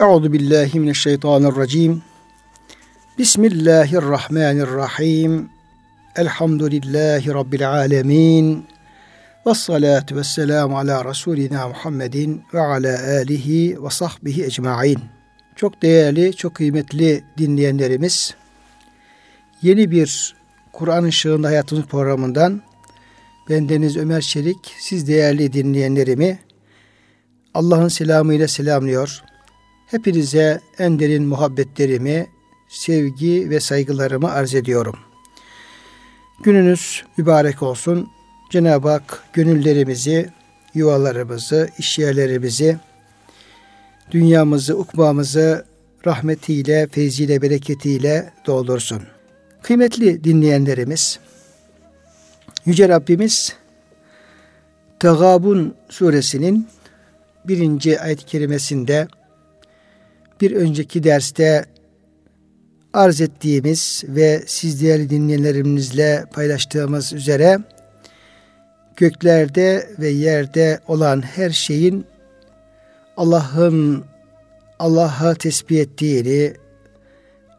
Euzu billahi mineşşeytanirracim. Bismillahirrahmanirrahim. Elhamdülillahi rabbil alamin. Ve salatu ve selamu ala Resulina Muhammedin ve ala alihi ve sahbihi ecmain. Çok değerli, çok kıymetli dinleyenlerimiz, yeni bir Kur'an ışığında hayatımız programından ben Deniz Ömer Çelik, siz değerli dinleyenlerimi Allah'ın selamıyla selamlıyor. Hepinize en derin muhabbetlerimi, sevgi ve saygılarımı arz ediyorum. Gününüz mübarek olsun. Cenab-ı Hak gönüllerimizi, yuvalarımızı, işyerlerimizi, dünyamızı, ukbamızı rahmetiyle, feyziyle, bereketiyle doldursun. Kıymetli dinleyenlerimiz, Yüce Rabbimiz Tegabun suresinin birinci ayet-i kerimesinde bir önceki derste arz ettiğimiz ve siz değerli dinleyenlerimizle paylaştığımız üzere göklerde ve yerde olan her şeyin Allah'ın Allah'a tesbih ettiğini,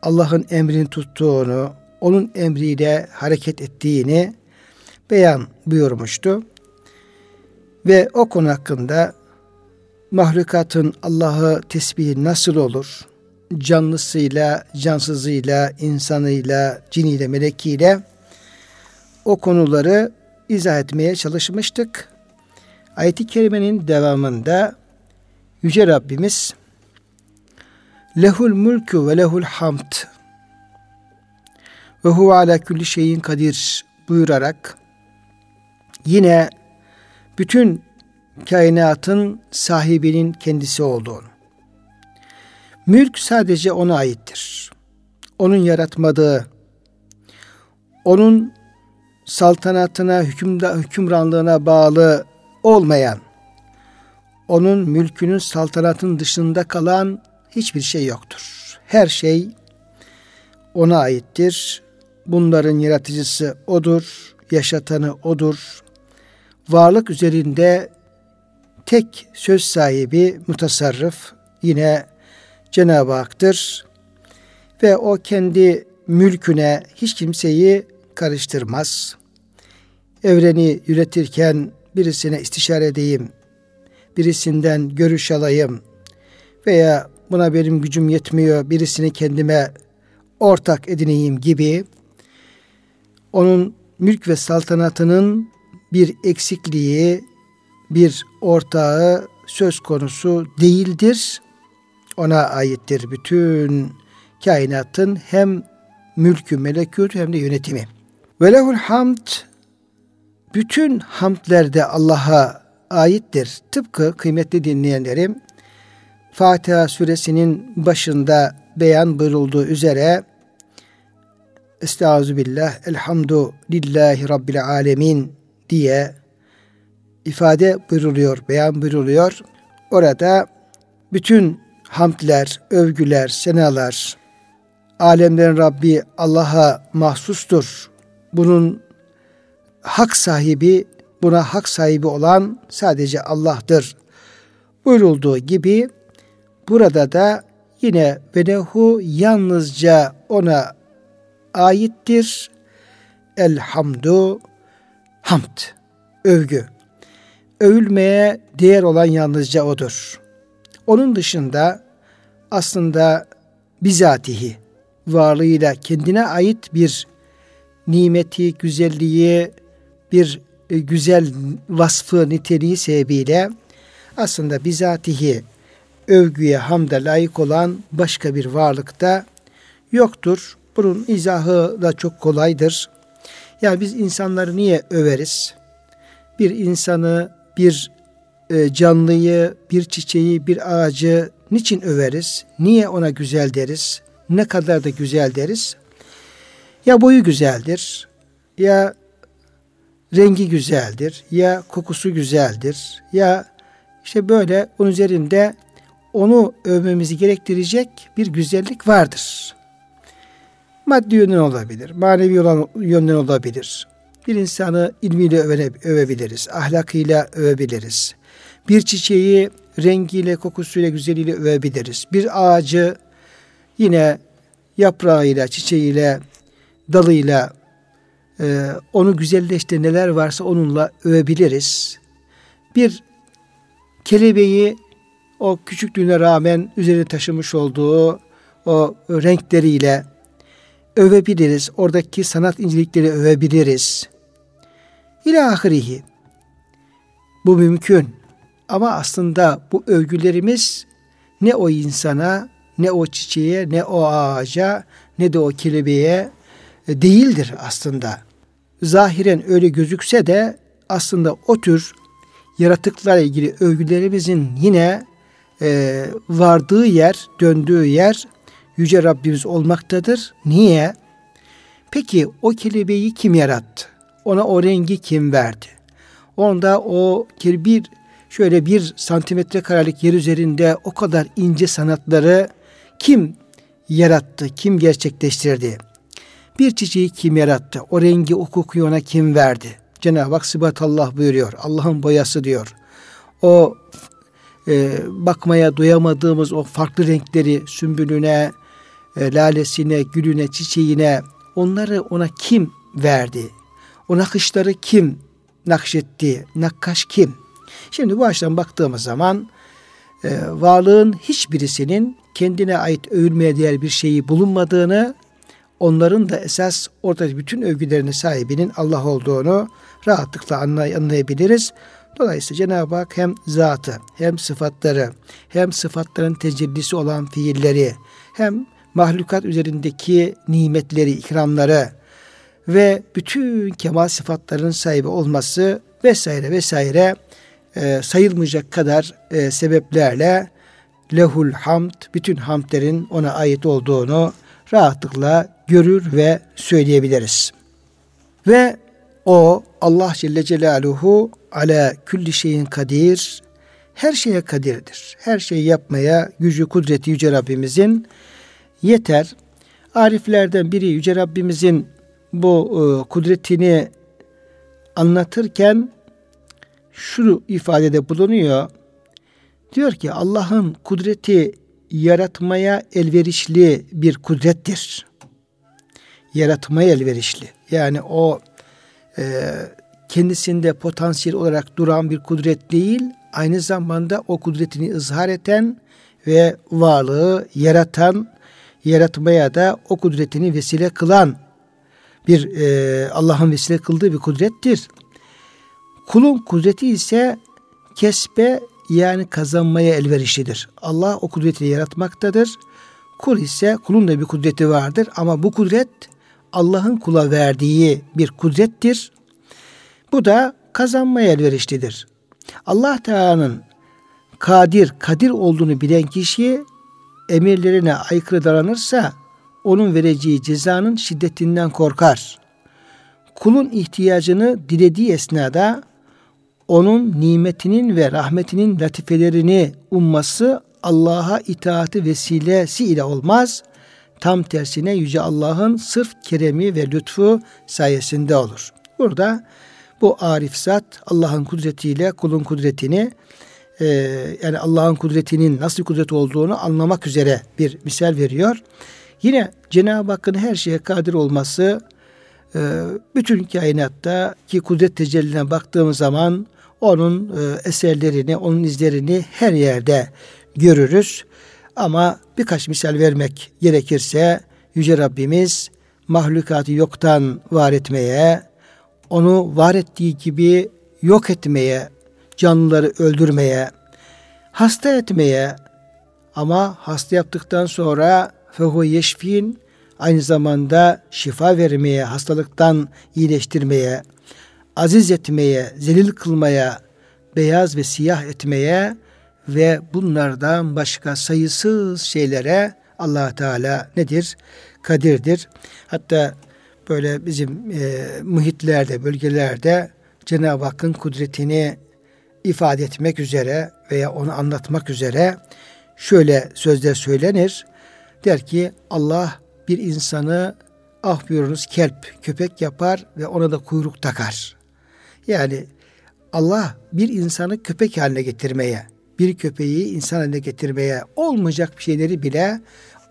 Allah'ın emrini tuttuğunu, onun emriyle hareket ettiğini beyan buyurmuştu. Ve o konu hakkında mahlukatın Allah'ı tesbihi nasıl olur? Canlısıyla, cansızıyla, insanıyla, ciniyle, melekiyle o konuları izah etmeye çalışmıştık. Ayet-i Kerime'nin devamında Yüce Rabbimiz Lehul mulku ve lehul hamd ve huve ala kulli şeyin kadir buyurarak yine bütün kainatın sahibinin kendisi olduğunu. Mülk sadece ona aittir. Onun yaratmadığı, onun saltanatına, hükümda, hükümranlığına bağlı olmayan, onun mülkünün saltanatın dışında kalan hiçbir şey yoktur. Her şey ona aittir. Bunların yaratıcısı odur, yaşatanı odur. Varlık üzerinde tek söz sahibi mutasarrıf yine Cenab-ı Hak'tır. Ve o kendi mülküne hiç kimseyi karıştırmaz. Evreni yönetirken birisine istişare edeyim, birisinden görüş alayım veya buna benim gücüm yetmiyor, birisini kendime ortak edineyim gibi onun mülk ve saltanatının bir eksikliği, bir ortağı söz konusu değildir. Ona aittir bütün kainatın hem mülkü melekut hem de yönetimi. Ve lehul hamd bütün hamdlerde Allah'a aittir. Tıpkı kıymetli dinleyenlerim Fatiha suresinin başında beyan buyurulduğu üzere Estaizu billah elhamdu lillahi rabbil alemin diye ifade buyruluyor, beyan buyruluyor. Orada bütün hamdler, övgüler, senalar, alemlerin Rabbi Allah'a mahsustur. Bunun hak sahibi, buna hak sahibi olan sadece Allah'tır. Buyurulduğu gibi burada da yine venehu yalnızca ona aittir. Elhamdu hamd, övgü övülmeye değer olan yalnızca odur. Onun dışında aslında bizatihi varlığıyla kendine ait bir nimeti, güzelliği, bir e, güzel vasfı, niteliği sebebiyle aslında bizatihi övgüye, hamda layık olan başka bir varlıkta yoktur. Bunun izahı da çok kolaydır. Yani biz insanları niye överiz? Bir insanı bir e, canlıyı, bir çiçeği, bir ağacı niçin överiz? Niye ona güzel deriz? Ne kadar da güzel deriz? Ya boyu güzeldir, ya rengi güzeldir, ya kokusu güzeldir, ya işte böyle onun üzerinde onu övmemizi gerektirecek bir güzellik vardır. Maddi yönden olabilir, manevi yönden olabilir. Bir insanı ilmiyle öve, övebiliriz, ahlakıyla övebiliriz. Bir çiçeği rengiyle, kokusuyla, güzeliyle övebiliriz. Bir ağacı yine yaprağıyla, çiçeğiyle, dalıyla e, onu güzelleşti neler varsa onunla övebiliriz. Bir kelebeği o küçüklüğüne rağmen üzerine taşımış olduğu o renkleriyle övebiliriz. Oradaki sanat incelikleri övebiliriz. İlahirihi. Bu mümkün. Ama aslında bu övgülerimiz ne o insana, ne o çiçeğe, ne o ağaca, ne de o kelebeğe e, değildir aslında. Zahiren öyle gözükse de aslında o tür yaratıklarla ilgili övgülerimizin yine e, vardığı yer, döndüğü yer Yüce Rabbimiz olmaktadır. Niye? Peki o kelebeği kim yarattı? Ona o rengi kim verdi? Onda o bir şöyle bir santimetre karelik yer üzerinde o kadar ince sanatları kim yarattı, kim gerçekleştirdi? Bir çiçeği kim yarattı? O rengi, o kokuyu ona kim verdi? Cenab-ı Hak Allah buyuruyor. Allah'ın boyası diyor. O e, bakmaya doyamadığımız o farklı renkleri sümbülüne, e, lalesine, gülüne, çiçeğine onları ona kim verdi? O nakışları kim nakşetti? Nakkaş kim? Şimdi bu açıdan baktığımız zaman e, varlığın hiçbirisinin kendine ait övülmeye değer bir şeyi bulunmadığını, onların da esas ortada bütün övgülerinin sahibinin Allah olduğunu rahatlıkla anlay anlayabiliriz. Dolayısıyla Cenab-ı Hak hem zatı, hem sıfatları, hem sıfatların tecellisi olan fiilleri, hem mahlukat üzerindeki nimetleri, ikramları ve bütün kemal sıfatların sahibi olması vesaire vesaire e, sayılmayacak kadar e, sebeplerle lehul hamd, bütün hamdlerin ona ait olduğunu rahatlıkla görür ve söyleyebiliriz. Ve o Allah Celle Celaluhu ala külli şeyin kadir, her şeye kadirdir. Her şeyi yapmaya gücü, kudreti Yüce Rabbimizin yeter. Ariflerden biri Yüce Rabbimizin bu e, kudretini anlatırken şu ifadede bulunuyor. Diyor ki Allah'ın kudreti yaratmaya elverişli bir kudrettir. Yaratmaya elverişli. Yani o e, kendisinde potansiyel olarak duran bir kudret değil, aynı zamanda o kudretini ızhar eden ve varlığı yaratan, yaratmaya da o kudretini vesile kılan bir e, Allah'ın vesile kıldığı bir kudrettir. Kulun kudreti ise kesbe yani kazanmaya elverişlidir. Allah o kudreti yaratmaktadır. Kul ise kulun da bir kudreti vardır ama bu kudret Allah'ın kula verdiği bir kudrettir. Bu da kazanmaya elverişlidir. Allah Teala'nın kadir, kadir olduğunu bilen kişi emirlerine aykırı davranırsa onun vereceği cezanın şiddetinden korkar. Kulun ihtiyacını dilediği esnada onun nimetinin ve rahmetinin latifelerini umması Allah'a itaati vesilesi ile olmaz. Tam tersine Yüce Allah'ın sırf keremi ve lütfu sayesinde olur. Burada bu arif zat Allah'ın kudretiyle kulun kudretini e, yani Allah'ın kudretinin nasıl kudret olduğunu anlamak üzere bir misal veriyor. Yine Cenab-ı Hakk'ın her şeye kadir olması e, bütün kainatta ki kudret tecelline baktığımız zaman onun e, eserlerini, onun izlerini her yerde görürüz. Ama birkaç misal vermek gerekirse Yüce Rabbimiz mahlukatı yoktan var etmeye, onu var ettiği gibi yok etmeye, canlıları öldürmeye, hasta etmeye ama hasta yaptıktan sonra fehu yeşfin aynı zamanda şifa vermeye, hastalıktan iyileştirmeye, aziz etmeye, zelil kılmaya, beyaz ve siyah etmeye ve bunlardan başka sayısız şeylere allah Teala nedir? Kadirdir. Hatta böyle bizim e, muhitlerde, bölgelerde Cenab-ı Hakk'ın kudretini ifade etmek üzere veya onu anlatmak üzere şöyle sözler söylenir. Der ki Allah bir insanı ah buyurunuz kelp, köpek yapar ve ona da kuyruk takar. Yani Allah bir insanı köpek haline getirmeye, bir köpeği insan haline getirmeye, olmayacak bir şeyleri bile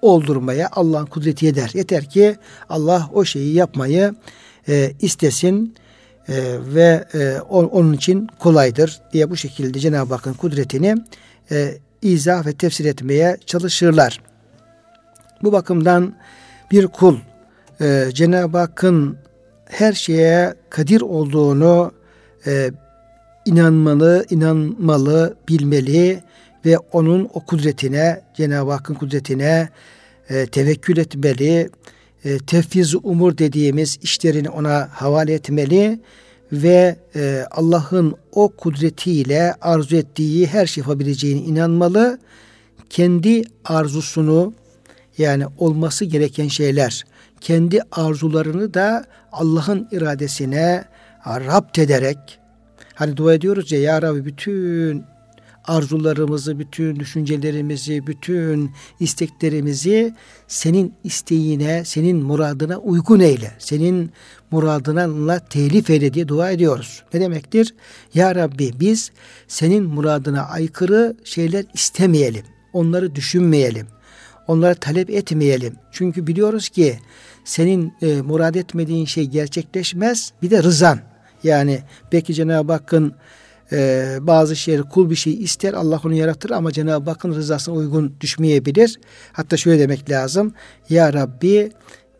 oldurmaya Allah'ın kudreti yeter. Yeter ki Allah o şeyi yapmayı e, istesin e, ve e, onun için kolaydır diye bu şekilde Cenab-ı Hakk'ın kudretini e, izah ve tefsir etmeye çalışırlar. Bu bakımdan bir kul e, Cenab-ı Hakk'ın her şeye kadir olduğunu e, inanmalı, inanmalı, bilmeli ve onun o kudretine, Cenab-ı Hakk'ın kudretine e, tevekkül etmeli, e, tefviz umur dediğimiz işlerini ona havale etmeli ve e, Allah'ın o kudretiyle arzu ettiği her şey yapabileceğine inanmalı. Kendi arzusunu yani olması gereken şeyler, kendi arzularını da Allah'ın iradesine rapt ederek hani dua ediyoruz ya Ya Rabbi bütün arzularımızı, bütün düşüncelerimizi, bütün isteklerimizi senin isteğine, senin muradına uygun eyle. Senin muradına telif eyle diye dua ediyoruz. Ne demektir? Ya Rabbi biz senin muradına aykırı şeyler istemeyelim. Onları düşünmeyelim. Onları talep etmeyelim. Çünkü biliyoruz ki senin e, murad etmediğin şey gerçekleşmez. Bir de rızan. Yani belki Cenab-ı Hakk'ın e, bazı şeyleri kul bir şey ister Allah onu yaratır ama Cenab-ı Hakk'ın rızasına uygun düşmeyebilir. Hatta şöyle demek lazım. Ya Rabbi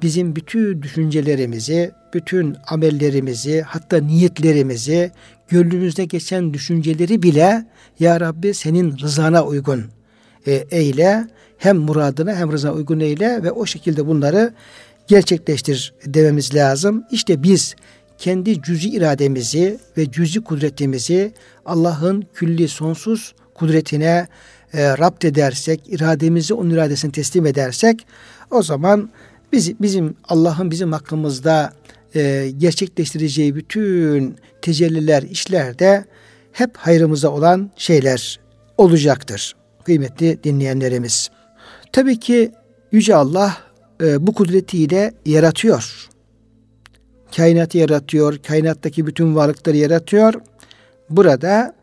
bizim bütün düşüncelerimizi, bütün amellerimizi, hatta niyetlerimizi, gönlümüzde geçen düşünceleri bile Ya Rabbi senin rızana uygun e, eyle. Hem muradına hem rızana uygun eyle ve o şekilde bunları gerçekleştir dememiz lazım. İşte biz kendi cüzi irademizi ve cüzi kudretimizi Allah'ın külli sonsuz kudretine e, rapt edersek, irademizi onun iradesine teslim edersek o zaman biz, bizim Allah'ın bizim hakkımızda e, gerçekleştireceği bütün tecelliler, işler de hep hayrımıza olan şeyler olacaktır. Kıymetli dinleyenlerimiz. Tabii ki Yüce Allah e, bu kudretiyle yaratıyor kainatı yaratıyor, kainattaki bütün varlıkları yaratıyor. Burada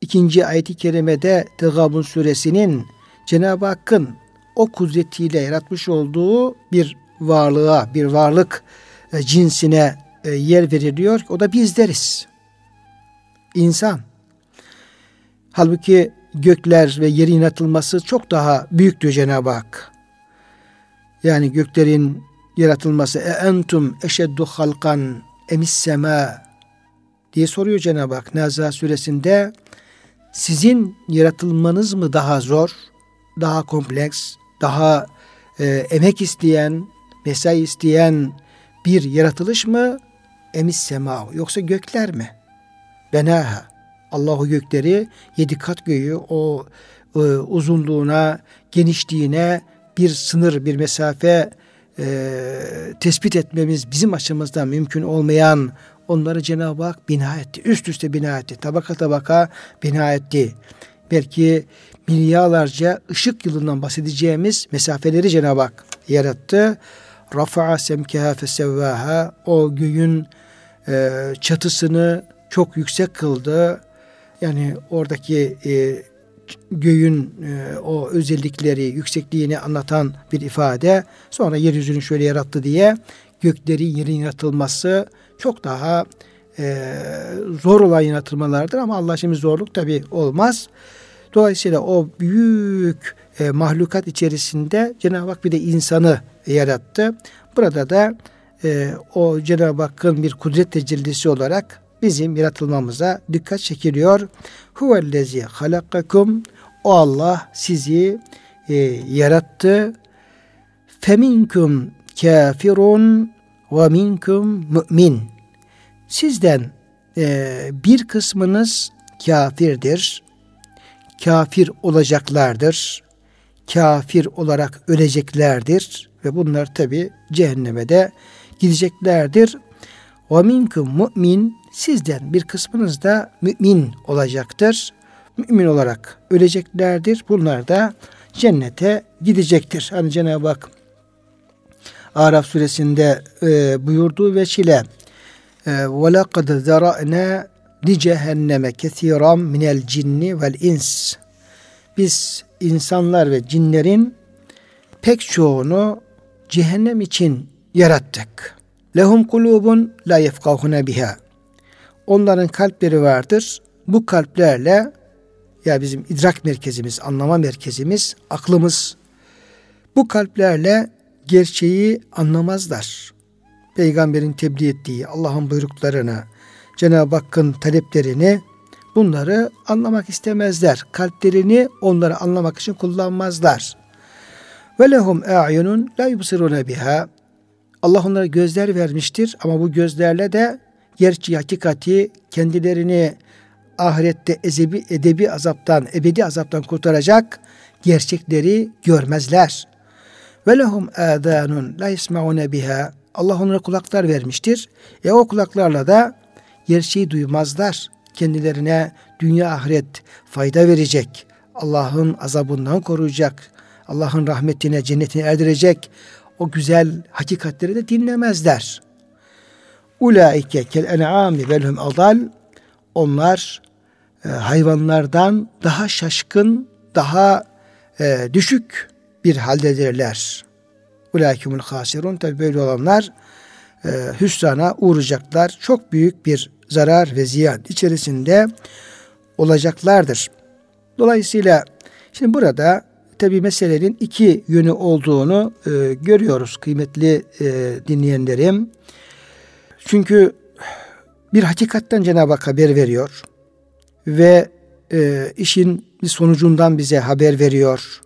ikinci ayet-i kerimede Tegabun suresinin Cenab-ı Hakk'ın o kudretiyle yaratmış olduğu bir varlığa, bir varlık e, cinsine e, yer veriliyor. O da bizleriz. İnsan. Halbuki gökler ve yerin yaratılması çok daha büyüktür Cenab-ı Hak. Yani göklerin yaratılması e entum eşeddu halkan emis sema diye soruyor Cenab-ı Hak Naza suresinde sizin yaratılmanız mı daha zor, daha kompleks, daha e, emek isteyen, mesai isteyen bir yaratılış mı? Emis sema yoksa gökler mi? Benaha. Allahu gökleri yedi kat göğü o e, uzunluğuna, genişliğine bir sınır, bir mesafe e, tespit etmemiz bizim açımızdan mümkün olmayan onları Cenab-ı Hak bina etti. Üst üste bina etti. Tabaka tabaka bina etti. Belki milyarlarca ışık yılından bahsedeceğimiz mesafeleri Cenab-ı Hak yarattı. Rafa'a semkeha fesevvaha o göğün e, çatısını çok yüksek kıldı. Yani oradaki e, göğün e, o özellikleri, yüksekliğini anlatan bir ifade. Sonra yeryüzünü şöyle yarattı diye gökleri yerin yaratılması çok daha e, zor olan yaratılmalardır ama Allah şimdi zorluk tabi olmaz. Dolayısıyla o büyük e, mahlukat içerisinde Cenab-ı Hak bir de insanı yarattı. Burada da e, o Cenab-ı Hakk'ın bir kudret tecellisi olarak bizim yaratılmamıza dikkat çekiliyor. Huvellezi halakakum o Allah sizi e, yarattı. Feminkum kafirun ve minkum mümin. Sizden e, bir kısmınız kafirdir. Kafir olacaklardır. Kafir olarak öleceklerdir ve bunlar tabi cehenneme de gideceklerdir. Ve minkum mümin sizden bir kısmınız da mümin olacaktır. Mümin olarak öleceklerdir. Bunlar da cennete gidecektir. Hani Cenab-ı Hak Araf suresinde e, buyurduğu veçile وَلَقَدْ ذَرَأْنَا لِجَهَنَّمَ كَثِيرًا مِنَ الْجِنِّ وَالْاِنْسِ biz insanlar ve cinlerin pek çoğunu cehennem için yarattık. Lehum kulubun la yefkahune biha. Onların kalpleri vardır. Bu kalplerle ya bizim idrak merkezimiz, anlama merkezimiz, aklımız bu kalplerle gerçeği anlamazlar. Peygamberin tebliğ ettiği Allah'ın buyruklarını, Cenab-ı Hakk'ın taleplerini bunları anlamak istemezler. Kalplerini onları anlamak için kullanmazlar. Ve lehum a'yunun la yubsiruna biha. Allah onlara gözler vermiştir ama bu gözlerle de gerçi hakikati kendilerini ahirette ezebi, edebi azaptan, ebedi azaptan kurtaracak gerçekleri görmezler. Ve lehum adanun la yesmaune biha. Allah onlara kulaklar vermiştir. E o kulaklarla da gerçeği duymazlar. Kendilerine dünya ahiret fayda verecek. Allah'ın azabından koruyacak. Allah'ın rahmetine, cennetine erdirecek. O güzel hakikatleri de dinlemezler. Ulaike kel en'ami velhum adal. Onlar e, hayvanlardan daha şaşkın, daha e, düşük bir haldedirler. Ulaikümül hasirun. Tabi böyle olanlar e, hüsrana uğrayacaklar. Çok büyük bir zarar ve ziyan içerisinde olacaklardır. Dolayısıyla şimdi burada tabi meselenin iki yönü olduğunu e, görüyoruz kıymetli e, dinleyenlerim. Çünkü bir hakikatten Cenab-ı Hak haber veriyor ve e, işin sonucundan bize haber veriyor.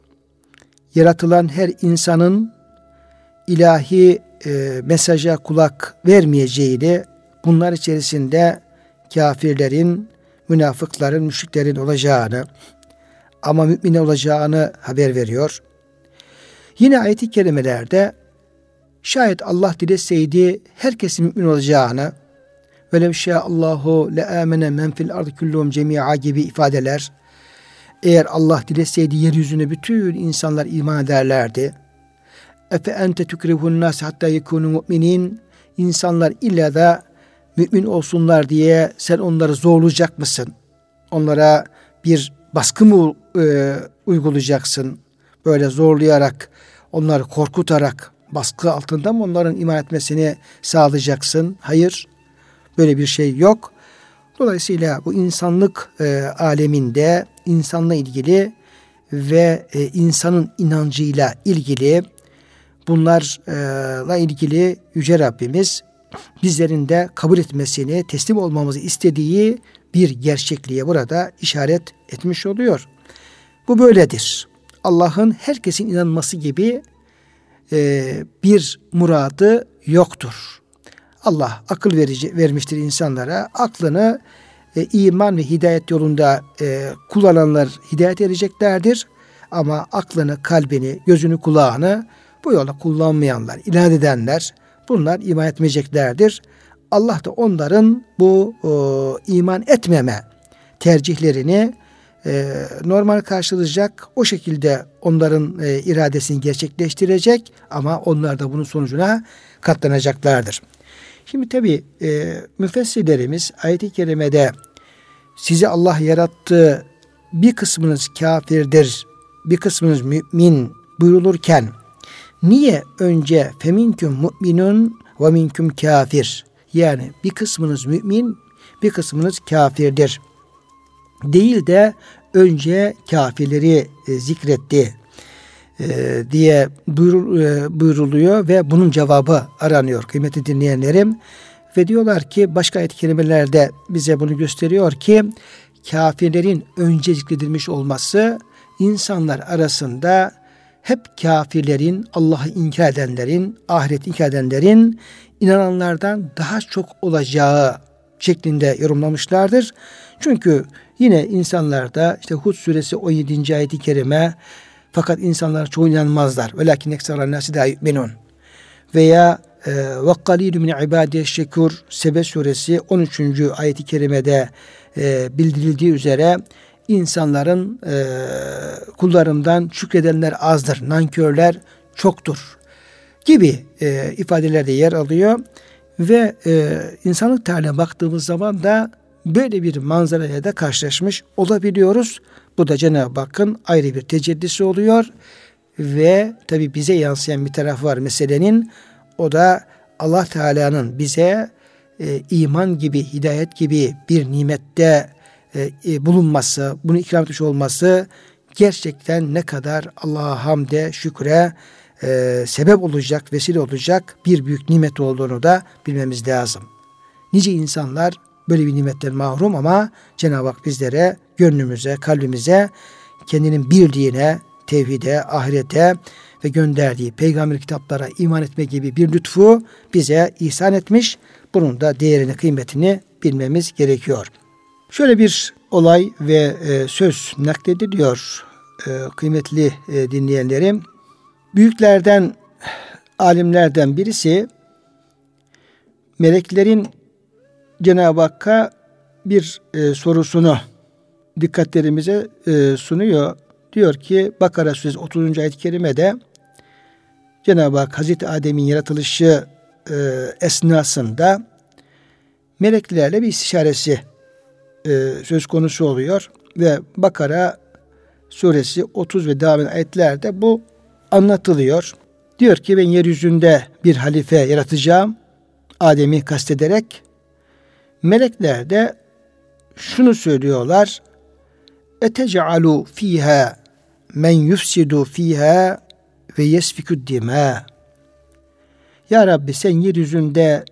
Yaratılan her insanın ilahi e, mesaja kulak vermeyeceğini, bunlar içerisinde kafirlerin, münafıkların, müşriklerin olacağını ama mümin olacağını haber veriyor. Yine ayet-i kerimelerde şayet Allah dileseydi herkesin mümin olacağını ve Allahu le amene men fil ardı kulluhum cemi'a gibi ifadeler eğer Allah dileseydi yeryüzüne bütün insanlar iman ederlerdi. Efe ente tukrihun nas hatta yekunu mu'minin insanlar illa da mümin olsunlar diye sen onları zorlayacak mısın? Onlara bir baskı mı e, uygulayacaksın? Böyle zorlayarak, onları korkutarak, baskı altında mı onların iman etmesini sağlayacaksın? Hayır. Böyle bir şey yok. Dolayısıyla bu insanlık e, aleminde insanla ilgili ve e, insanın inancıyla ilgili bunlarla ilgili Yüce Rabbimiz bizlerin de kabul etmesini, teslim olmamızı istediği bir gerçekliğe burada işaret etmiş oluyor. Bu böyledir. Allah'ın herkesin inanması gibi bir muradı yoktur. Allah akıl verici vermiştir insanlara. Aklını e, iman ve hidayet yolunda e, kullananlar hidayet edeceklerdir. Ama aklını, kalbini, gözünü, kulağını bu yola kullanmayanlar, inat edenler bunlar iman etmeyeceklerdir. Allah da onların bu o, iman etmeme tercihlerini e, normal karşılayacak. O şekilde onların e, iradesini gerçekleştirecek ama onlar da bunun sonucuna katlanacaklardır. Şimdi tabi e, müfessirlerimiz ayet-i kerimede sizi Allah yarattı bir kısmınız kafirdir, bir kısmınız mümin buyurulurken niye önce feminküm mu'minun ve minküm kafir yani bir kısmınız mümin bir kısmınız kafirdir değil de önce kafirleri e, zikretti e, diye buyur, e, buyuruluyor ve bunun cevabı aranıyor kıymetli dinleyenlerim. Ve diyorlar ki başka ayet kelimelerde bize bunu gösteriyor ki kafirlerin önce zikredilmiş olması insanlar arasında hep kafirlerin, Allah'ı inkar edenlerin, ahiret inkar edenlerin inananlardan daha çok olacağı şeklinde yorumlamışlardır. Çünkü yine insanlarda işte Hud suresi 17. ayeti kerime fakat insanlar çoğu inanmazlar. Velakin ekseran nasi da yu'minun. Veya e, ve galilü min ibadiye şekur Sebe suresi 13. ayeti kerimede e, bildirildiği üzere insanların e, kullarımdan şükredenler azdır, nankörler çoktur gibi e, ifadelerde yer alıyor ve e, insanlık tarihine baktığımız zaman da böyle bir manzaraya da karşılaşmış olabiliyoruz. Bu da Cenab-ı Hakk'ın ayrı bir tecellisi oluyor ve tabi bize yansıyan bir taraf var meselenin. O da Allah Teala'nın bize e, iman gibi, hidayet gibi bir nimette e, e, bulunması, bunu ikram etmiş olması gerçekten ne kadar Allah'a hamde, şükre e, sebep olacak, vesile olacak bir büyük nimet olduğunu da bilmemiz lazım. Nice insanlar böyle bir nimetten mahrum ama Cenab-ı Hak bizlere, gönlümüze, kalbimize, kendinin birliğine, tevhide, ahirete ve gönderdiği peygamber kitaplara iman etme gibi bir lütfu bize ihsan etmiş. Bunun da değerini, kıymetini bilmemiz gerekiyor. Şöyle bir olay ve e, söz naklediliyor e, kıymetli e, dinleyenlerim. Büyüklerden, alimlerden birisi meleklerin Cenab-ı Hakk'a bir e, sorusunu dikkatlerimize e, sunuyor. Diyor ki Bakara Suresi 30. ayet-i kerimede Cenab-ı Hak Hazreti Adem'in yaratılışı e, esnasında meleklerle bir istişaresi e, söz konusu oluyor ve Bakara suresi 30 ve devam eden ayetlerde bu anlatılıyor. Diyor ki ben yeryüzünde bir halife yaratacağım. Adem'i kastederek melekler de şunu söylüyorlar. Etece'alu fiha men yufsidu fiha ve yesfikü dima. Ya Rabbi sen yeryüzünde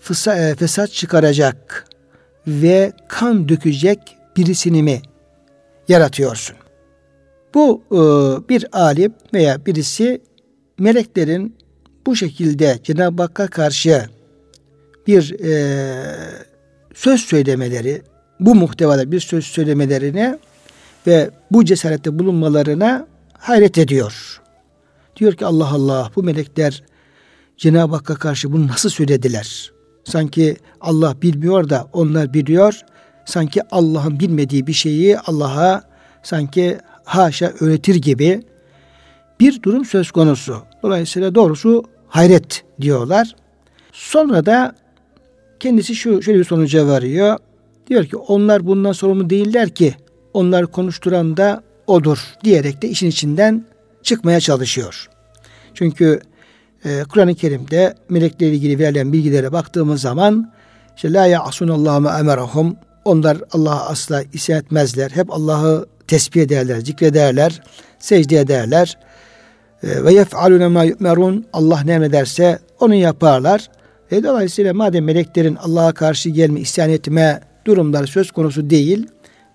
fısa, e, fesat çıkaracak ve kan dökecek birisini mi yaratıyorsun? Bu e, bir alim veya birisi meleklerin bu şekilde Cenab-ı Hakk'a karşı bir e, söz söylemeleri, bu muhtevada bir söz söylemelerine ve bu cesarette bulunmalarına hayret ediyor. Diyor ki Allah Allah bu melekler Cenab-ı Hakk'a karşı bunu nasıl söylediler? Sanki Allah bilmiyor da onlar biliyor. Sanki Allah'ın bilmediği bir şeyi Allah'a sanki haşa öğretir gibi bir durum söz konusu. Dolayısıyla doğrusu hayret diyorlar. Sonra da kendisi şu şöyle bir sonuca varıyor. Diyor ki onlar bundan sorumlu değiller ki onlar konuşturan da odur diyerek de işin içinden çıkmaya çalışıyor. Çünkü e, Kur'an-ı Kerim'de meleklerle ilgili verilen bilgilere baktığımız zaman işte la ya'sunallahu ma emerahum onlar Allah'a asla isyan etmezler. Hep Allah'ı tesbih ederler, zikrederler, secde ederler. E, ve yef'alune ma yu'merun Allah ne emrederse onu yaparlar. E, dolayısıyla madem meleklerin Allah'a karşı gelme, isyan etme durumları söz konusu değil.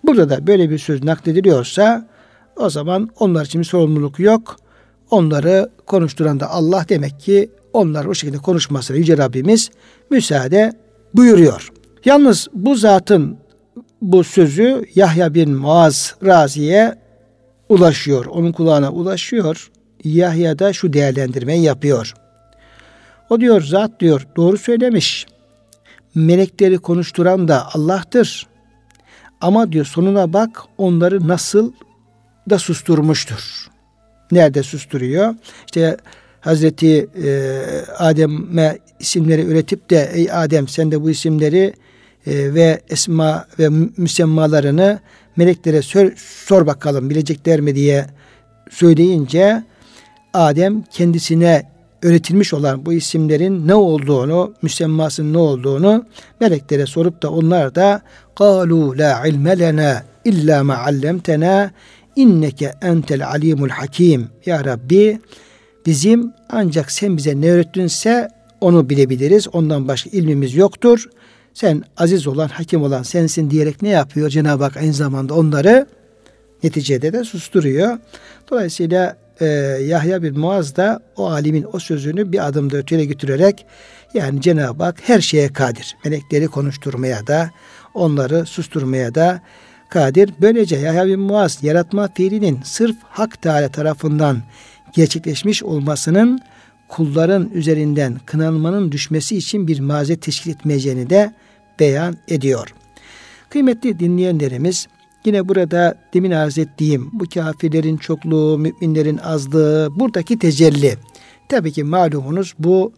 Burada da böyle bir söz naklediliyorsa o zaman onlar için bir sorumluluk yok. Onları konuşturan da Allah demek ki onlar o şekilde konuşmasına Yüce Rabbimiz müsaade buyuruyor. Yalnız bu zatın bu sözü Yahya bin Muaz Razi'ye ulaşıyor. Onun kulağına ulaşıyor. Yahya da şu değerlendirmeyi yapıyor. O diyor zat diyor doğru söylemiş. Melekleri konuşturan da Allah'tır. Ama diyor sonuna bak onları nasıl da susturmuştur. Nerede susturuyor? İşte Hazreti e, Adem'e isimleri üretip de ey Adem sen de bu isimleri e, ve esma ve müsemmalarını meleklere sor, sor bakalım bilecekler mi diye söyleyince Adem kendisine öğretilmiş olan bu isimlerin ne olduğunu, müsemmasının ne olduğunu meleklere sorup da onlar da قَالُوا لَا عِلْمَ لَنَا اِلَّا مَا عَلَّمْتَنَا inneke entel alimul hakim. Ya Rabbi bizim ancak sen bize ne öğrettinse onu bilebiliriz. Ondan başka ilmimiz yoktur. Sen aziz olan, hakim olan sensin diyerek ne yapıyor? Cenab-ı Hak aynı zamanda onları neticede de susturuyor. Dolayısıyla e, Yahya bin Muaz da o alimin o sözünü bir adım da öteye götürerek yani Cenab-ı Hak her şeye kadir. Melekleri konuşturmaya da onları susturmaya da kadir. Böylece Yahya bin Muaz yaratma fiilinin sırf Hak Teala tarafından gerçekleşmiş olmasının kulların üzerinden kınanmanın düşmesi için bir mazeret teşkil etmeyeceğini de beyan ediyor. Kıymetli dinleyenlerimiz yine burada demin arz ettiğim bu kafirlerin çokluğu, müminlerin azlığı, buradaki tecelli. Tabii ki malumunuz bu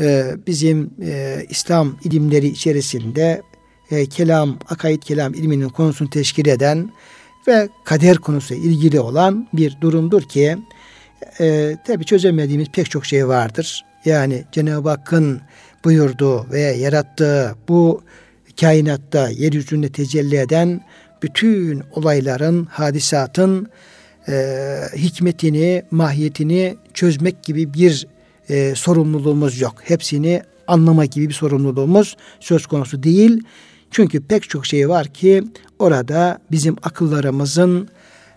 e, bizim e, İslam ilimleri içerisinde e, kelam, akaid kelam ilminin konusunu teşkil eden ve kader konusu ilgili olan bir durumdur ki e, tabi çözemediğimiz pek çok şey vardır. Yani Cenab-ı Hakk'ın buyurduğu ve yarattığı bu kainatta yeryüzünde tecelli eden bütün olayların, hadisatın e, hikmetini, mahiyetini çözmek gibi bir e, sorumluluğumuz yok. Hepsini anlama gibi bir sorumluluğumuz söz konusu değil. Çünkü pek çok şey var ki orada bizim akıllarımızın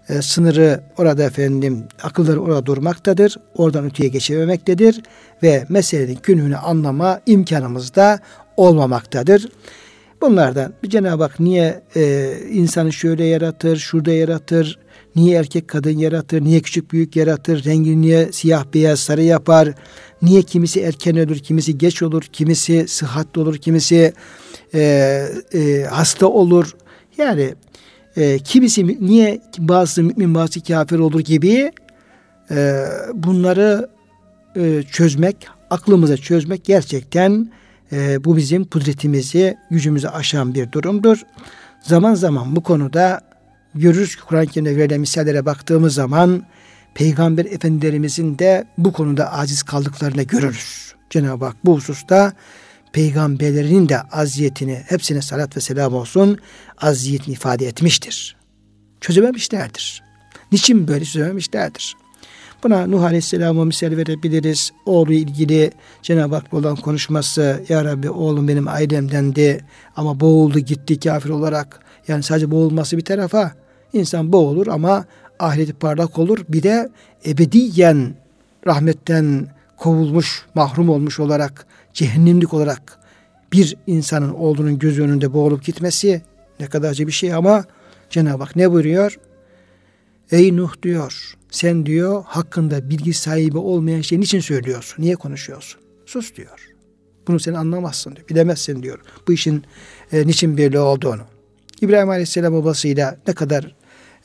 e, sınırı orada efendim akılları orada durmaktadır. Oradan öteye geçememektedir ve meselenin künhünü anlama imkanımız da olmamaktadır. Bunlardan Cenab-ı Hak niye e, insanı şöyle yaratır, şurada yaratır, niye erkek kadın yaratır, niye küçük büyük yaratır, rengini niye siyah beyaz sarı yapar, niye kimisi erken ölür, kimisi geç olur, kimisi sıhhatli olur, kimisi e, e, hasta olur. Yani e, kimisi niye bazı mümin bazı kafir olur gibi e, bunları e, çözmek, aklımıza çözmek gerçekten e, bu bizim kudretimizi, gücümüzü aşan bir durumdur. Zaman zaman bu konuda görürüz ki Kur'an-ı Kerim'de verilen misallere baktığımız zaman Peygamber Efendilerimizin de bu konuda aciz kaldıklarını görürüz. Cenab-ı Hak bu hususta peygamberlerinin de aziyetini hepsine salat ve selam olsun aziyetini ifade etmiştir. Çözememişlerdir. Niçin böyle çözememişlerdir? Buna Nuh Aleyhisselam'a misal verebiliriz. Oğlu ilgili Cenab-ı Hak'la olan konuşması Ya Rabbi oğlum benim ailemdendi ama boğuldu gitti kafir olarak. Yani sadece boğulması bir tarafa insan boğulur ama ahireti parlak olur. Bir de ebediyen rahmetten kovulmuş, mahrum olmuş olarak, cehennemlik olarak bir insanın olduğunun göz önünde boğulup gitmesi ne kadar acı bir şey ama Cenab-ı Hak ne buyuruyor? Ey Nuh diyor, sen diyor hakkında bilgi sahibi olmayan şey niçin söylüyorsun? Niye konuşuyorsun? Sus diyor. Bunu sen anlamazsın diyor. Bilemezsin diyor. Bu işin e, niçin böyle olduğunu. İbrahim Aleyhisselam babasıyla ne kadar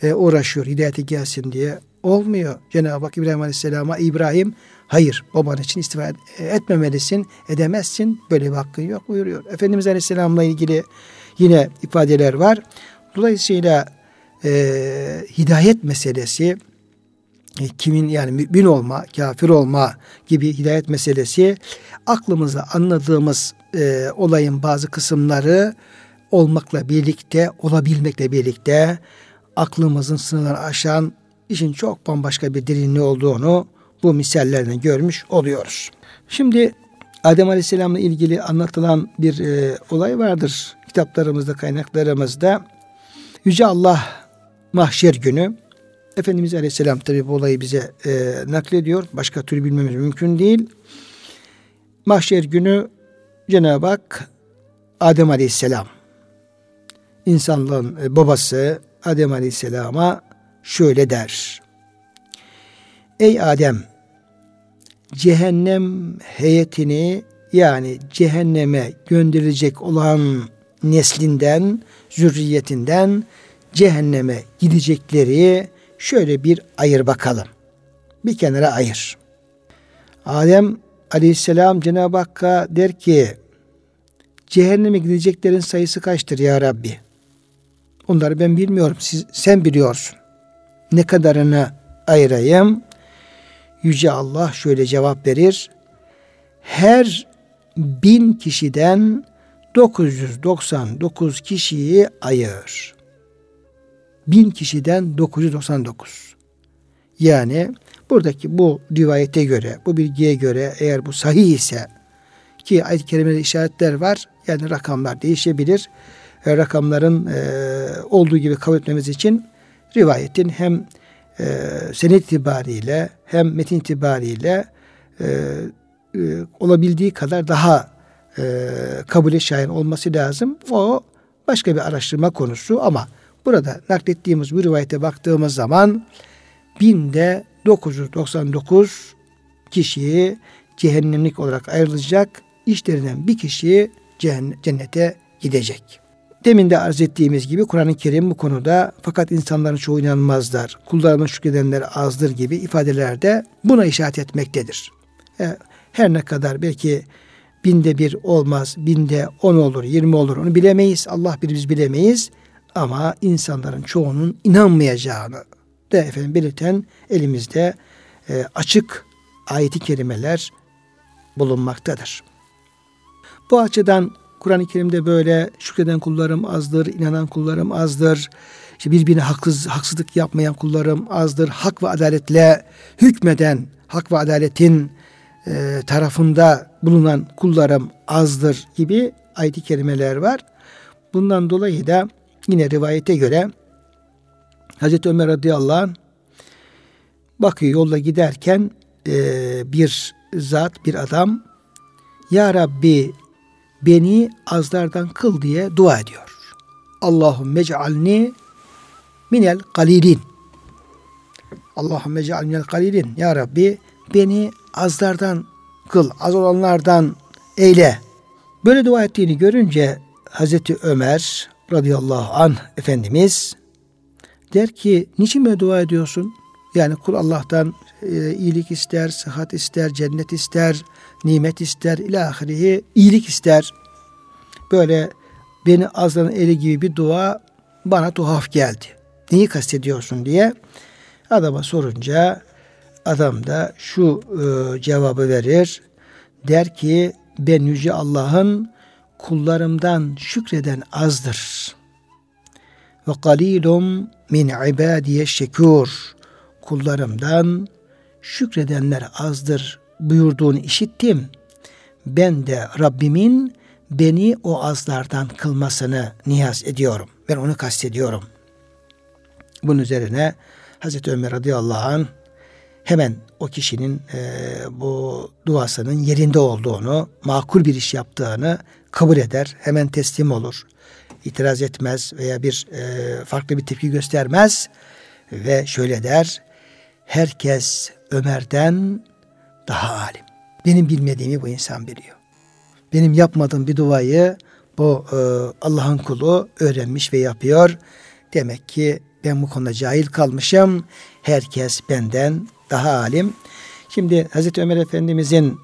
e, uğraşıyor hidayete gelsin diye. Olmuyor. Cenab-ı Hak İbrahim Aleyhisselam'a İbrahim hayır baban için istifa etmemelisin, edemezsin. Böyle bir hakkın yok buyuruyor. Efendimiz Aleyhisselam'la ilgili yine ifadeler var. Dolayısıyla e, hidayet meselesi e, kimin yani mümin olma, kafir olma gibi hidayet meselesi aklımızda anladığımız e, olayın bazı kısımları olmakla birlikte, olabilmekle birlikte aklımızın sınırlarını aşan işin çok bambaşka bir derinliği olduğunu bu misallerden görmüş oluyoruz. Şimdi Adem Aleyhisselam'la ilgili anlatılan bir e, olay vardır kitaplarımızda, kaynaklarımızda. Yüce Allah mahşer günü Efendimiz Aleyhisselam tabi bu olayı bize e, naklediyor. Başka türlü bilmemiz mümkün değil. Mahşer günü Cenab-ı Hak Adem Aleyhisselam insanlığın e, babası Adem Aleyhisselam'a şöyle der. Ey Adem cehennem heyetini yani cehenneme gönderilecek olan neslinden, zürriyetinden cehenneme gidecekleri şöyle bir ayır bakalım. Bir kenara ayır. Adem aleyhisselam Cenab-ı Hakk'a der ki cehenneme gideceklerin sayısı kaçtır ya Rabbi? Onları ben bilmiyorum. Siz, sen biliyorsun. Ne kadarını ayırayım? Yüce Allah şöyle cevap verir. Her bin kişiden 999 kişiyi ayır. Bin kişiden 999. Yani buradaki bu rivayete göre, bu bilgiye göre eğer bu sahih ise ki ayet-i kerimede işaretler var. Yani rakamlar değişebilir. E, rakamların e, olduğu gibi kabul etmemiz için rivayetin hem e, senet itibariyle hem metin itibariyle e, e, olabildiği kadar daha e, kabule şayan olması lazım. O başka bir araştırma konusu ama burada naklettiğimiz bu rivayete baktığımız zaman binde 999 kişiyi cehennemlik olarak ayrılacak. İşlerinden bir kişi cennete gidecek. Demin de arz ettiğimiz gibi Kur'an-ı Kerim bu konuda fakat insanların çoğu inanmazlar, kullarına şükredenler azdır gibi ifadelerde buna işaret etmektedir. E, her ne kadar belki binde bir olmaz, binde on olur, yirmi olur onu bilemeyiz. Allah bir biz bilemeyiz. ama insanların çoğunun inanmayacağını de efendim belirten elimizde e, açık ayeti kerimeler bulunmaktadır. Bu açıdan Kur'an-ı Kerim'de böyle şükreden kullarım azdır, inanan kullarım azdır. İşte birbirine haksız, haksızlık yapmayan kullarım azdır. Hak ve adaletle hükmeden, hak ve adaletin e, tarafında bulunan kullarım azdır gibi ayet-i kerimeler var. Bundan dolayı da yine rivayete göre Hazreti Ömer radıyallahu anh bakıyor yolda giderken e, bir zat, bir adam Ya Rabbi beni azlardan kıl diye dua ediyor. Allahümme cealni minel galilin. Allahümme cealni minel galilin. Ya Rabbi beni azlardan kıl, az olanlardan eyle. Böyle dua ettiğini görünce Hazreti Ömer radıyallahu anh Efendimiz der ki niçin böyle dua ediyorsun? Yani kul Allah'tan e, iyilik ister, sıhhat ister, cennet ister, nimet ister, ilahirihi iyilik ister. Böyle beni azların eli gibi bir dua bana tuhaf geldi. Neyi kastediyorsun diye adama sorunca adam da şu e, cevabı verir. Der ki ben yüce Allah'ın kullarımdan şükreden azdır. Ve galilum min ibadiye şekur. Kullarımdan şükredenler azdır buyurduğunu işittim. Ben de Rabbimin beni o azlardan kılmasını niyaz ediyorum. Ben onu kastediyorum. Bunun üzerine Hazreti Ömer radıyallahu anh hemen o kişinin e, bu duasının yerinde olduğunu, makul bir iş yaptığını kabul eder. Hemen teslim olur. İtiraz etmez veya bir e, farklı bir tepki göstermez ve şöyle der. Herkes Ömer'den daha alim. Benim bilmediğimi bu insan biliyor. Benim yapmadığım bir duayı bu e, Allah'ın kulu öğrenmiş ve yapıyor. Demek ki ben bu konuda cahil kalmışım. Herkes benden daha alim. Şimdi Hazreti Ömer Efendimizin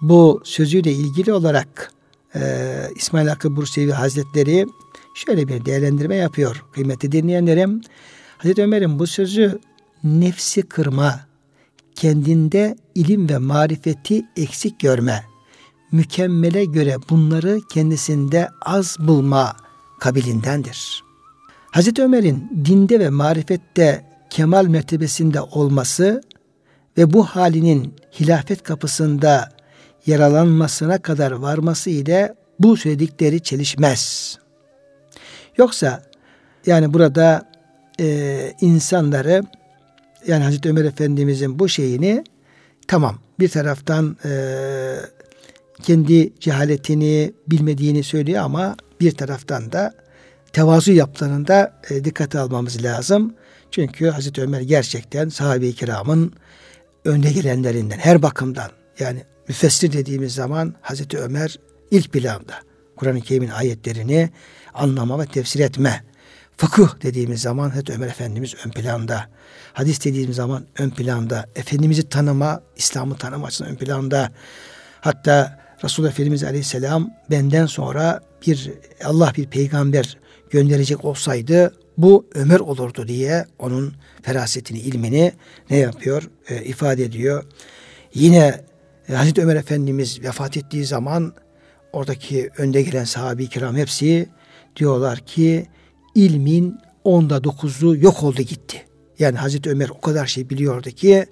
bu sözüyle ilgili olarak e, İsmail Hakkı Bursevi Hazretleri şöyle bir değerlendirme yapıyor. Kıymetli dinleyenlerim, Hazreti Ömer'in bu sözü nefsi kırma, kendinde ilim ve marifeti eksik görme, mükemmele göre bunları kendisinde az bulma kabilindendir. Hazreti Ömer'in dinde ve marifette kemal mertebesinde olması ve bu halinin hilafet kapısında yaralanmasına kadar varması ile bu söyledikleri çelişmez. Yoksa yani burada e, insanları yani Hazreti Ömer Efendimizin bu şeyini tamam bir taraftan e, kendi cehaletini bilmediğini söylüyor ama bir taraftan da tevazu yaptığında e, dikkate almamız lazım. Çünkü Hazreti Ömer gerçekten sahabe-i kiramın önde gelenlerinden her bakımdan yani müfessir dediğimiz zaman Hazreti Ömer ilk planda Kur'an-ı Kerim'in ayetlerini anlama ve tefsir etme. Fıkıh dediğimiz zaman Hazreti Ömer Efendimiz ön planda. Hadis dediğimiz zaman ön planda. Efendimiz'i tanıma, İslam'ı tanıma açısından ön planda. Hatta Resulullah Efendimiz Aleyhisselam benden sonra bir Allah bir peygamber gönderecek olsaydı bu Ömer olurdu diye onun ferasetini, ilmini ne yapıyor? E, ifade ediyor. Yine e, Hazreti Ömer Efendimiz vefat ettiği zaman oradaki önde gelen sahabi kiram hepsi diyorlar ki ilmin onda dokuzu yok oldu gitti. Yani Hazreti Ömer o kadar şey biliyordu ki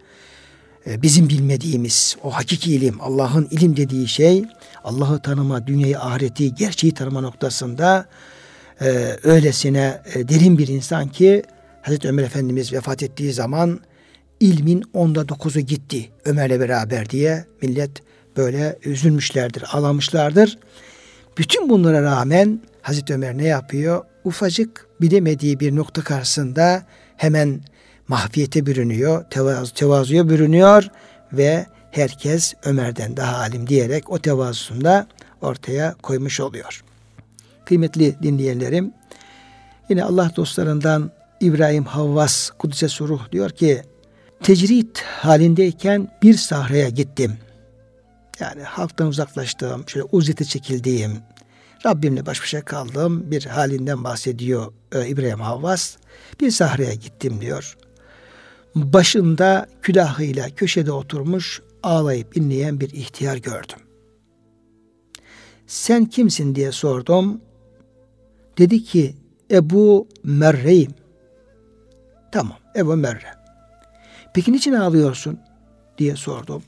e, bizim bilmediğimiz o hakiki ilim, Allah'ın ilim dediği şey, Allah'ı tanıma, dünyayı, ahireti, gerçeği tanıma noktasında e, öylesine e, derin bir insan ki Hazreti Ömer Efendimiz vefat ettiği zaman ilmin onda dokuzu gitti Ömer'le beraber diye millet böyle üzülmüşlerdir, ağlamışlardır. Bütün bunlara rağmen Hazreti Ömer ne yapıyor? Ufacık bilemediği bir nokta karşısında hemen mahfiyete bürünüyor, tevazu, tevazuya bürünüyor ve herkes Ömer'den daha alim diyerek o tevazusunda ortaya koymuş oluyor. Kıymetli dinleyenlerim, yine Allah dostlarından İbrahim Havvas Kudüs'e Suruh diyor ki, tecrit halindeyken bir sahraya gittim. Yani halktan uzaklaştım, şöyle uzete çekildiğim, Rabbimle baş başa kaldığım bir halinden bahsediyor e, İbrahim Havvas. Bir sahraya gittim diyor. Başında külahıyla köşede oturmuş ağlayıp inleyen bir ihtiyar gördüm. Sen kimsin diye sordum. Dedi ki Ebu Merre'yim. Tamam Ebu Merre. Peki niçin ağlıyorsun diye sordum.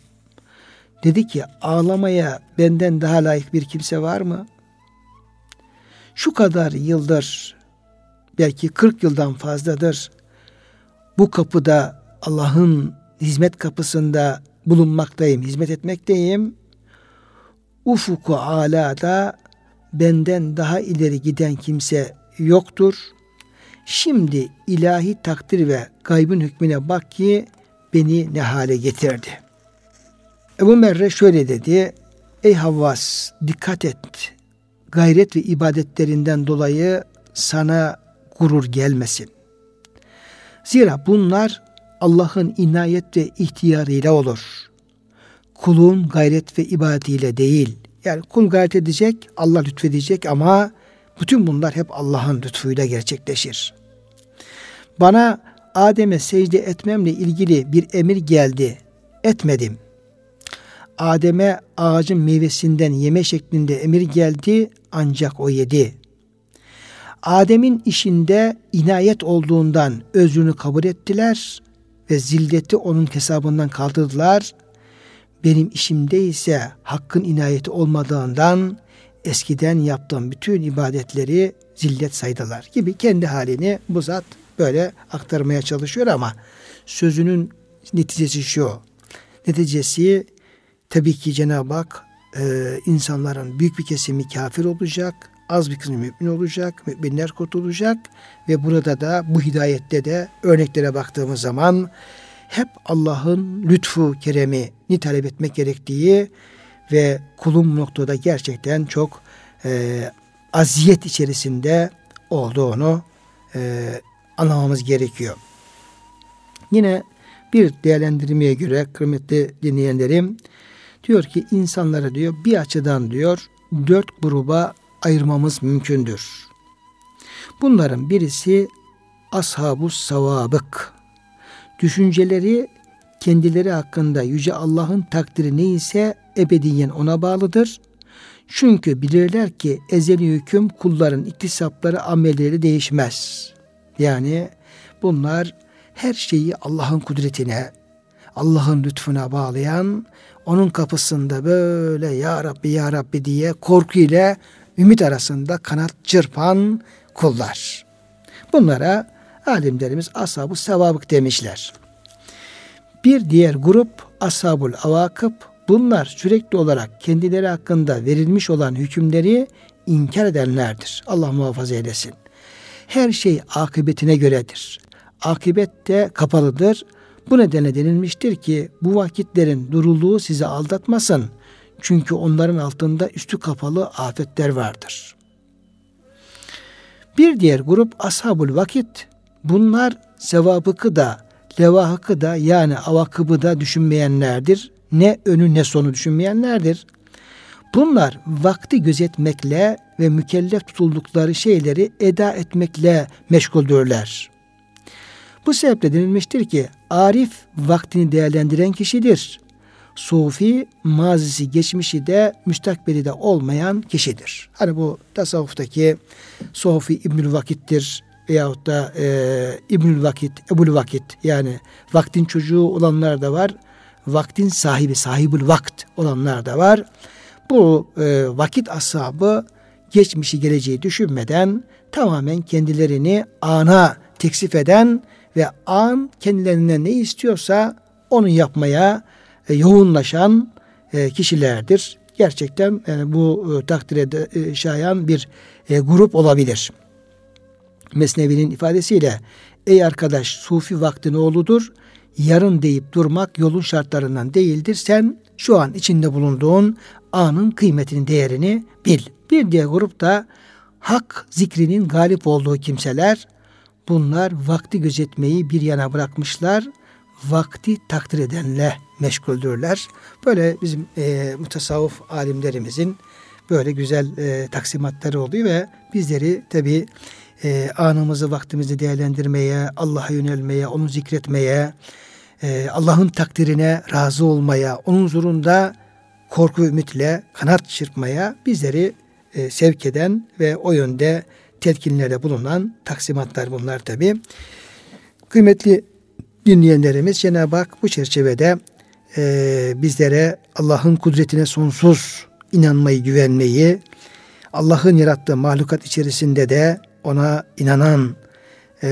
Dedi ki ağlamaya benden daha layık bir kimse var mı? Şu kadar yıldır belki 40 yıldan fazladır bu kapıda Allah'ın hizmet kapısında bulunmaktayım, hizmet etmekteyim. Ufuku alada benden daha ileri giden kimse yoktur. Şimdi ilahi takdir ve gaybın hükmüne bak ki beni ne hale getirdi. Ebu Merre şöyle dedi. Ey Havvas dikkat et. Gayret ve ibadetlerinden dolayı sana gurur gelmesin. Zira bunlar Allah'ın inayet ve ihtiyarıyla olur. Kulun gayret ve ibadetiyle değil. Yani kul gayret edecek, Allah lütfedecek ama bütün bunlar hep Allah'ın lütfuyla gerçekleşir. Bana Adem'e secde etmemle ilgili bir emir geldi. Etmedim. Adem'e ağacın meyvesinden yeme şeklinde emir geldi ancak o yedi. Adem'in işinde inayet olduğundan özrünü kabul ettiler ve zilleti onun hesabından kaldırdılar. Benim işimde ise hakkın inayeti olmadığından eskiden yaptığım bütün ibadetleri zillet saydılar gibi kendi halini bu zat böyle aktarmaya çalışıyor ama sözünün neticesi şu. Neticesi tabii ki Cenab-ı Hak e, insanların büyük bir kesimi kafir olacak, az bir kısmı mümin olacak, müminler kurtulacak ve burada da bu hidayette de örneklere baktığımız zaman hep Allah'ın lütfu, keremini talep etmek gerektiği ve kulun noktada gerçekten çok e, aziyet içerisinde olduğunu e, anlamamız gerekiyor. Yine bir değerlendirmeye göre kıymetli dinleyenlerim diyor ki insanları diyor bir açıdan diyor dört gruba ayırmamız mümkündür. Bunların birisi ashabu savabık. Düşünceleri kendileri hakkında Yüce Allah'ın takdiri neyse ebediyen ona bağlıdır. Çünkü bilirler ki ezeli hüküm kulların iktisapları amelleri değişmez. Yani bunlar her şeyi Allah'ın kudretine, Allah'ın lütfuna bağlayan, onun kapısında böyle ya Rabbi ya Rabbi diye korku ile ümit arasında kanat çırpan kullar. Bunlara alimlerimiz ashabı sevabık demişler. Bir diğer grup ashabul avakıp bunlar sürekli olarak kendileri hakkında verilmiş olan hükümleri inkar edenlerdir. Allah muhafaza eylesin. Her şey akıbetine göredir. Akibet de kapalıdır. Bu nedenle denilmiştir ki bu vakitlerin duruluğu sizi aldatmasın. Çünkü onların altında üstü kapalı afetler vardır. Bir diğer grup ashabul vakit. Bunlar sevabıkı da levahıkı da yani avakıbı da düşünmeyenlerdir. Ne önü ne sonu düşünmeyenlerdir. Bunlar vakti gözetmekle ve mükellef tutuldukları şeyleri eda etmekle meşguldürler. Bu sebeple denilmiştir ki arif vaktini değerlendiren kişidir. Sufi mazisi geçmişi de müstakbeli de olmayan kişidir. Hani bu tasavvuftaki Sufi İbnül Vakit'tir veyahut da e, İbnül Vakit, Ebul Vakit yani vaktin çocuğu olanlar da var. Vaktin sahibi, sahibül vakt olanlar da var. Bu e, vakit ashabı geçmişi geleceği düşünmeden tamamen kendilerini ana teksif eden ve an kendilerine ne istiyorsa onu yapmaya e, yoğunlaşan e, kişilerdir. Gerçekten e, bu e, takdire de, e, şayan bir e, grup olabilir. Mesnevi'nin ifadesiyle ey arkadaş sufi vaktin oğludur yarın deyip durmak yolun şartlarından değildir. Sen şu an içinde bulunduğun anın kıymetini, değerini bil. Bir diğer grup da hak zikrinin galip olduğu kimseler. Bunlar vakti gözetmeyi bir yana bırakmışlar. Vakti takdir edenle meşguldürler. Böyle bizim e, mutasavvuf alimlerimizin böyle güzel e, taksimatları oluyor ve bizleri tabi e, anımızı vaktimizi değerlendirmeye, Allah'a yönelmeye, onu zikretmeye, e, Allah'ın takdirine razı olmaya, onun huzurunda korku ümitle kanat çırpmaya bizleri e, sevk eden ve o yönde tetkinlerde bulunan taksimatlar bunlar tabi. Kıymetli dinleyenlerimiz Cenab-ı Hak bu çerçevede e, bizlere Allah'ın kudretine sonsuz inanmayı, güvenmeyi, Allah'ın yarattığı mahlukat içerisinde de ona inanan e,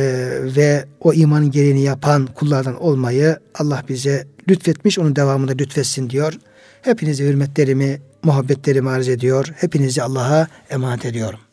ve o imanın gereğini yapan kullardan olmayı Allah bize lütfetmiş, onun devamında lütfetsin diyor. Hepinize hürmetlerimi, muhabbetlerimi arz ediyor. Hepinizi Allah'a emanet ediyorum.